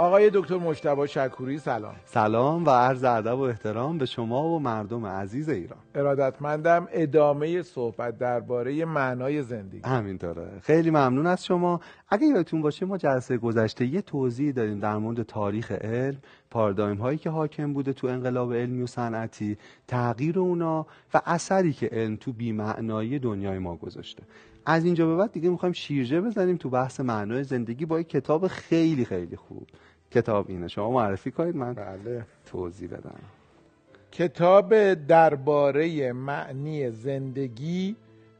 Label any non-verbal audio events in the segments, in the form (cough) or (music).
آقای دکتر مجتبی شکوری سلام. سلام و عرض ادب و احترام به شما و مردم عزیز ایران. ارادتمندم ادامه صحبت درباره معنای زندگی. همینطوره. خیلی ممنون از شما. اگه یادتون باشه ما جلسه گذشته یه توضیح داریم در مورد تاریخ علم پارادایم هایی که حاکم بوده تو انقلاب علمی و صنعتی تغییر اونا و اثری که علم تو بیمعنایی دنیای ما گذاشته. از اینجا به بعد دیگه می‌خوایم شیرجه بزنیم تو بحث معنای زندگی با یک کتاب خیلی خیلی خوب. کتاب اینه. شما معرفی کنید من بله. توضیح بدم. کتاب درباره معنی زندگی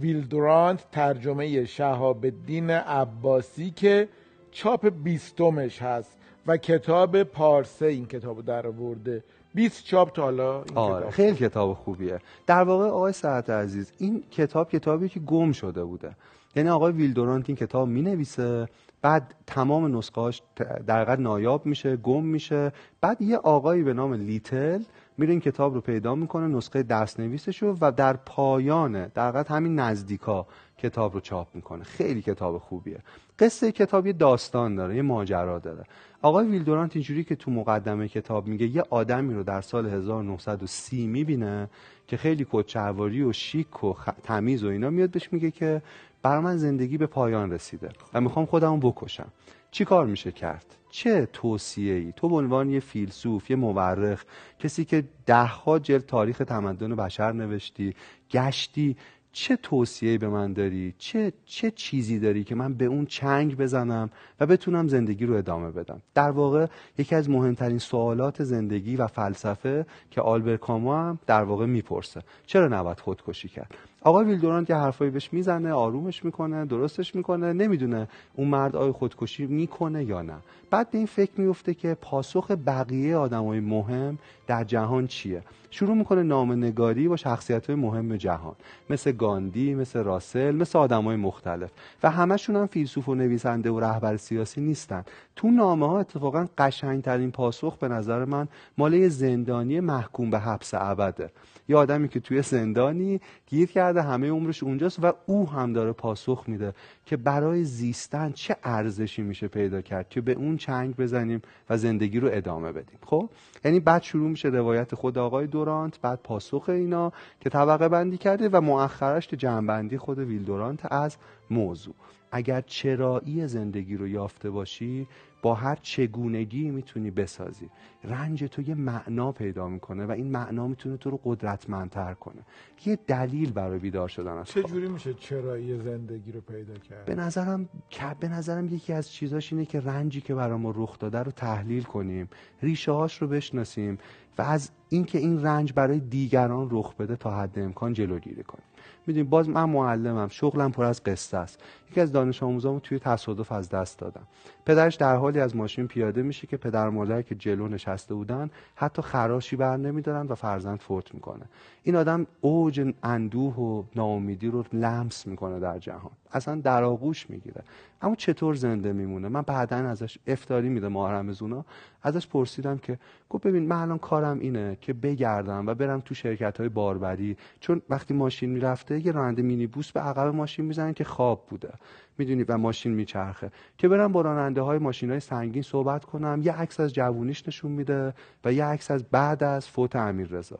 ویلدورانت ترجمه شهاب الدین عباسی که چاپ بیستمش هست و کتاب پارسه این کتاب در ورده 20 چاپ تا حالا این آره کتاب. خیلی کتاب خوبیه. در واقع آقای سعد عزیز این کتاب کتابی که گم شده بوده. یعنی آقای ویلدورانت این کتاب می نویسه بعد تمام نسخهاش در حقیقت نایاب میشه گم میشه. بعد یه آقایی به نام لیتل میره این کتاب رو پیدا می‌کنه نسخه دست نویسشو و در پایان در همین نزدیکا کتاب رو چاپ می‌کنه. خیلی کتاب خوبیه. قصه کتاب یه داستان داره یه ماجرا داره. آقای ویلدورانت اینجوری که تو مقدمه کتاب میگه یه آدمی رو در سال 1930 می‌بینه که خیلی کچهواری و شیک و خ... تمیز و اینا میاد بهش میگه که برای من زندگی به پایان رسیده و می‌خوام خودمو بکشم. چی کار میشه کرد؟ چه توصیه ای تو عنوان یه فیلسوف یه مورخ کسی که دهها جلد تاریخ تمدن بشر نوشتی گشتی چه توصیه به من داری؟ چه چه چیزی داری که من به اون چنگ بزنم و بتونم زندگی رو ادامه بدم؟ در واقع یکی از مهمترین سوالات زندگی و فلسفه که آلبر کامو هم در واقع می‌پرسه. چرا نباید خودکشی کرد؟ آقای ویلدورانت که حرفایی بهش می‌زنه آرومش می‌کنه درستش می‌کنه نمی‌دونه اون مرد آیا خودکشی می‌کنه یا نه. بعد به این فکر میفته که پاسخ بقیه آدمای مهم در جهان چیه؟ شروع می‌کنه نامنگاری با شخصیت های مهم جهان مثل گاندی مثل راسل مثل آدمای مختلف. و همشون هم فیلسوف و نویسنده و رهبر سیاسی نیستن. تو نامه ها اتفاقا قشنگترین پاسخ به نظر من ماله زندانی محکوم به حبس ابده. یه آدمی که توی زندانی گیر کرده همه عمرش اونجاست و او هم داره پاسخ میده که برای زیستن چه ارزشی میشه پیدا کرد که به اون چنگ بزنیم و زندگی رو ادامه بدیم. خب؟ یعنی بعد شروع میشه روایت خود آقای دورانت بعد پاسخ اینا که طبقه بندی کرده و مؤخرش جنبندی خود ویلدورانت از موضوع. اگر چرایی زندگی رو یافته باشی با هر چگونگی می‌تونی بسازی. رنج تو یه معنا پیدا می‌کنه و این معنا می‌تونه تو رو قدرتمندتر کنه. یه دلیل برای بیدار شدن از چه. جوری میشه چرایی زندگی رو پیدا کرد؟ به نظرم که- به نظرم یکی از چیزاش اینه که رنجی که برای ما رخ داده رو تحلیل کنیم ریشه هاش رو بشناسیم و از اینکه این رنج برای دیگران رخ بده تا حد امکان جلوگیری کنیم. می‌دونی باز من معلمم شغلم پر از قصه است. یکی از دانش آموزامو توی تصادف از دست دادم. پدرش در حالی از ماشین پیاده میشه که پدر مادر که جلو نشسته بودن حتی خراشی بر نمیدارن و فرزند فوت می‌کنه. این آدم اوج اندوه و ناامیدی رو لمس می‌کنه در جهان. اصلا در آغوش می‌گیره. اما چطور زنده میمونه؟ من بعدا ازش افتاری میده ماه رمزونا ازش پرسیدم که گفت ببین من الان کارم اینه که بگردم و برم تو شرکت های باربری چون وقتی ماشین می‌رفته یه راننده مینی بوس به عقب ماشین می‌زنن که خواب بوده. می‌دونی و ماشین میچرخه. که برم با های ماشین های سنگین صحبت کنم. یه عکس از جوونیش نشون میده و یه عکس از بعد از فوت امیر رضا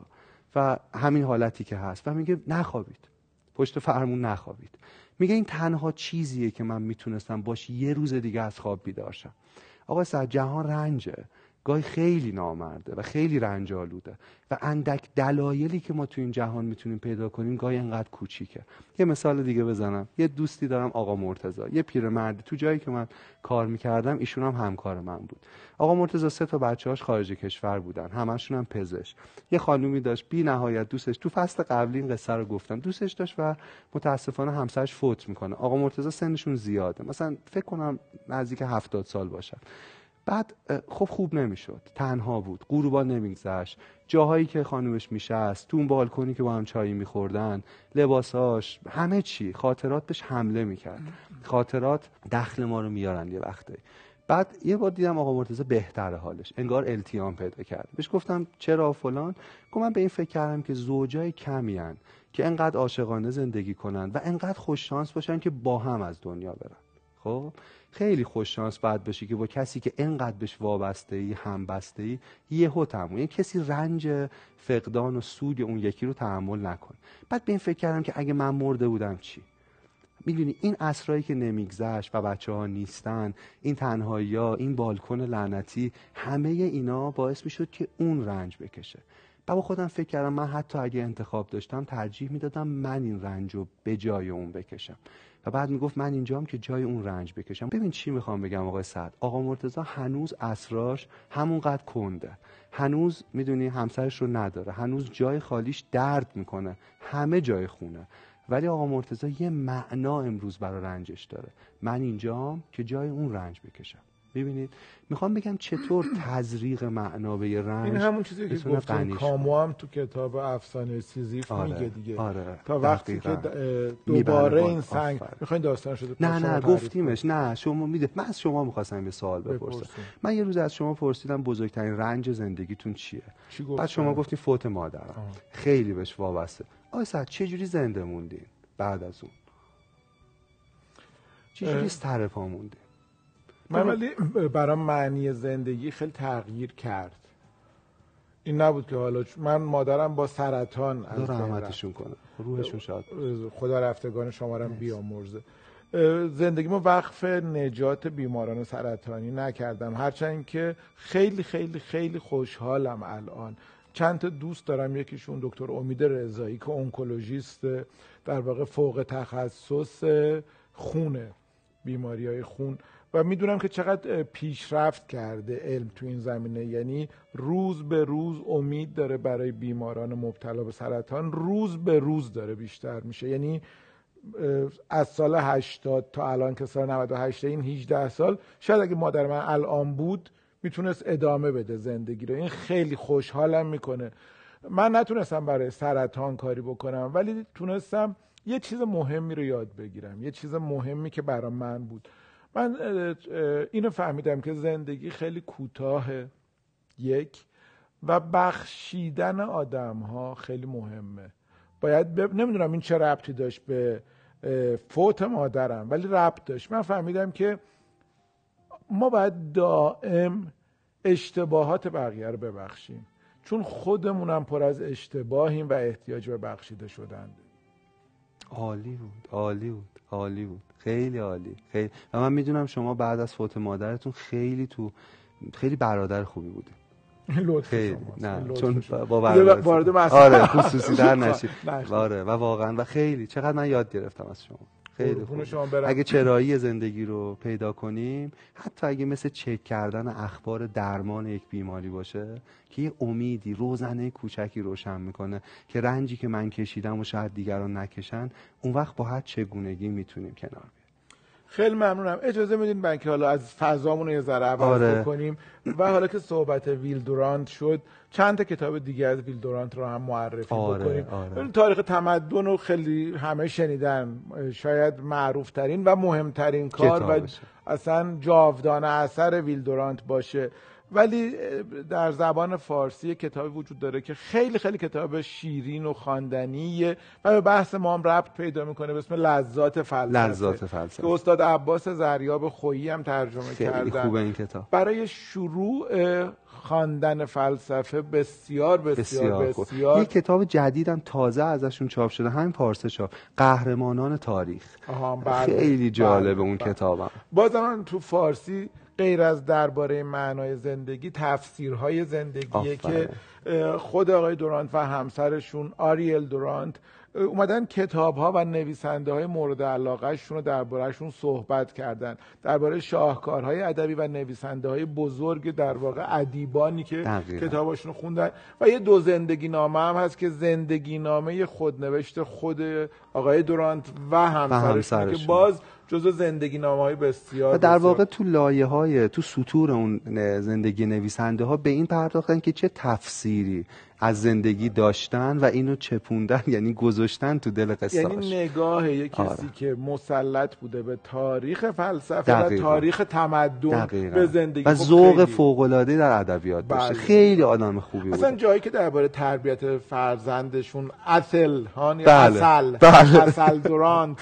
و همین حالتی که هست. و میگه نخوابید. پشت فرمون نخوابید. میگه این تنها چیزیه که من می‌تونستم باش یه روز دیگه از خواب بیدار شم. آقا سعد جهان رنجه. گاهی خیلی نامرده و خیلی رنج آلوده و اندک دلایلی که ما تو این جهان می‌تونیم پیدا کنیم گاهی انقدر کوچیکه. یه مثال دیگه بزنم. یه دوستی دارم آقا مرتضی. یه پیرمردی. تو جایی که من کار می‌کردم ایشون هم همکار من بود. آقا مرتضی سه تا بچه‌هاش خارج کشور بودن. همشون هم پزشک. یه خانومی داشت. بی نهایت دوستش تو فصل قبلی این قصه رو گفتم دوستش داشت و متاسفانه همسرش فوت می‌کنه. آقا مرتضی سنشون زیاده. مثلا فکر کنم نزدیک هفتاد سال باشن بعد خب خوب نمی‌شد. تنها بود. غروبا نمیگذشت. جاهایی که خانومش میشست تو اون بالکنی که با هم چایی میخوردن لباساش همه چی. خاطرات بهش حمله می‌کرد. خاطرات دخل ما رو میارن یه وقته بعد یه بار دیدم آقا مرتضی بهتر حالش. انگار التیام پیدا کرد بهش گفتم چرا فلان؟ گفت من به این فکر کردم که زوجای کمی هن که انقدر عاشقانه زندگی کنن و انقدر خوش شانس باشن که با هم از دنیا برن. خب خیلی خوش شانس باید باشی که با کسی که انقدر بهش وابسته ای همبسته ای یهو تموم. یعنی کسی رنج فقدان و سود اون یکی رو تحمل نکنه بعد به این فکر کردم که اگه من مرده بودم چی؟ می‌دونی این اسرایی که نمیگذشت و بچه ها نیستن این تنهایی ها این بالکن لعنتی همه اینا باعث می‌شد که اون رنج بکشه. و با خودم فکر کردم من حتی اگه انتخاب داشتم ترجیح می‌دادم من این رنج رو به جای اون بکشم. و بعد می‌گفت من اینجام که جای اون رنج بکشم. ببین چی می‌خوام بگم آقای سعد. آقا مرتضی هنوز اسراش همونقدر کنده. هنوز می‌دونی همسرش رو نداره. هنوز جای خالیش درد می‌کنه. همه جای خونه. ولی آقا مرتضی یه معنا امروز برای رنجش داره. من اینجام که جای اون رنج بکشم. ببینید می‌خوام بگم چطور تزریق معنا به رنج این همون چیزی که گفتم. کامو هم تو کتاب افسانه سیزیف آره، میگه دیگه آره، تا وقتی که دقیقاً. دوباره با- این سنگ. می‌خواین داستان شده نه نه گفتیمش نه شما میده من از شما می‌خواستم یه سوال بپرسم بپرسیم. من یه روز از شما پرسیدم بزرگترین رنج زندگیتون چیه چی؟ بعد شما گفتی فوت مادرم آه. خیلی بهش وابسته آقای سعد چه جوری زنده موندین بعد از اون چه جوری. سر پا موندین من ولی برام معنی زندگی خیلی تغییر کرد. این نبود که حالا من مادرم با سرطان از. رحمتشون کنه. روحشون شاد خدا رفتگان شما رو بیامرزه. اه، زندگیمو وقف نجات بیماران سرطانی نکردم. هرچند که خیلی خیلی خیلی خوشحالم الان. چند تا دوست دارم. یکیشون دکتر امید رضایی که اونکولوژیست در واقع فوق تخصص خونه بیماری های خون. و می‌دونم که چقدر پیشرفت کرده علم تو این زمینه. یعنی روز به روز امید داره برای بیماران مبتلا به سرطان. روز به روز داره بیشتر میشه. یعنی از سال 80 تا الان که سال 98 این 18 سال شاید اگه مادر من الان بود می‌تونست ادامه بده زندگی رو. این خیلی خوشحالم می‌کنه. من نتونستم برای سرطان کاری بکنم ولی تونستم یه چیز مهمی رو یاد بگیرم. یه چیز مهمی که برای من بود. من اینو فهمیدم که زندگی خیلی کوتاهه یک و بخشیدن آدم ها خیلی مهمه. باید ب... نمی‌دونم این چه ربطی داشت به فوت مادرم ولی ربط داشت. من فهمیدم که ما باید دائم اشتباهات بقیه رو ببخشیم. چون خودمونم پر از اشتباهیم و احتیاج به بخشیده شدن. عالی بود عالی بود. عالی بود. خیلی عالی. خیلی. و من می‌دونم شما بعد از فوت مادرتون خیلی تو خیلی برادر خوبی بودی. (laughs) لطف خیلی. نه لطف چون. با وارد آره خصوصی در (laughs) نشید نه. آره و واقعا و خیلی. چقدر من یاد گرفتم از شما. خیلی قربون خوب شما برم. اگه چرایی زندگی رو پیدا کنیم حتی اگه مثل چک کردن اخبار درمان یک بیماری باشه که یه امیدی روزنه کوچکی روشن می‌کنه که رنجی که من کشیدم و شاید دیگران نکشن اون وقت با هر چگونگی می‌تونیم کنار بیایم خیلی ممنونم اجازه میدین من که حالا از فضامون یه ذره عوض آره. بکنیم و حالا که صحبت ویل دورانت شد چند تا کتاب دیگه از ویل دورانت رو هم معرفی آره، بکنیم آره. تاریخ تمدن رو خیلی همه شنیدن شاید معروف ترین و مهمترین کار و. اصلا جاودانه اثر ویل دورانت باشه ولی در زبان فارسی کتابی وجود داره که خیلی خیلی کتاب شیرین و خواندنیه و به بحث ما هم ربط پیدا می‌کنه به اسم لذات فلسفه. لذات فلسفه. که استاد عباس زریاب خویی هم ترجمه خیلی کردن. خوبه این کتاب. برای شروع خواندن فلسفه بسیار بسیار بسیار بسیار. یه کتاب جدیدم تازه ازشون چاپ شده. همین پارسه چاپ. قهرمانان تاریخ. آها، بله. خیلی جالبه بله، اون بله. کتابم. بازم تو فارسی غیر از درباره معنای زندگی تفسیرهای زندگیه. که خود آقای دورانت و همسرشون آریل دورانت اومدن کتاب ها و نویسنده های مورد علاقه شون رو دربارهشون صحبت کردن درباره شاهکارهای ادبی و نویسنده های بزرگ در واقع ادیبانی که دقیقاً. کتاباشون رو خوندن و یه دو زندگی نامه هم هست که زندگی نامه خودنوشت خود آقای دورانت و همسرشون همسرشون. که باز جزو زندگی نامه های بسیار و در واقع تو لایه های تو سطور اون زندگی نویسنده ها به این پرداختن که چه تفسیری از زندگی داشتن و اینو چپوندن یعنی گذاشتن تو دل قصه‌اش یعنی نگاه یک کسی آره. که مسلط بوده به تاریخ فلسفه و. تاریخ تمدن دقیقاً. به زندگی و خب ذوق خیلی- فوق‌العاده در ادبیات داشته بله. خیلی آدم خوبی اصلا بود جایی که درباره تربیت فرزندشون اصل هان یا بله. اصل بله. اصل دورانت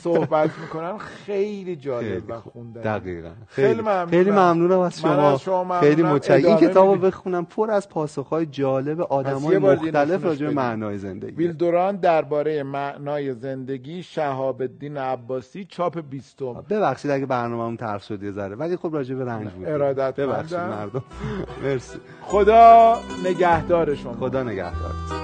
صحبت می‌کنن خیلی جالب خیلی و. خوندن دقیقا خیلی خیلی ممنونم. خیلی ممنونم از شما از شما ممنونم. خیلی متشکرم این کتابو. بخونم پر از پاسخهای جالب آدمای مختلف راجع به. معنای زندگی. ویلدوران درباره معنای زندگی شهاب الدین عباسی چاپ بیستم. ببخشید اگه برنامه‌مون طرف شد یه ذره ولی خب راجع به رنج بود. ارادتمندم. ببخشید مردم. (laughs) مرسی. خدا نگهدار شما. خدا نگهدارت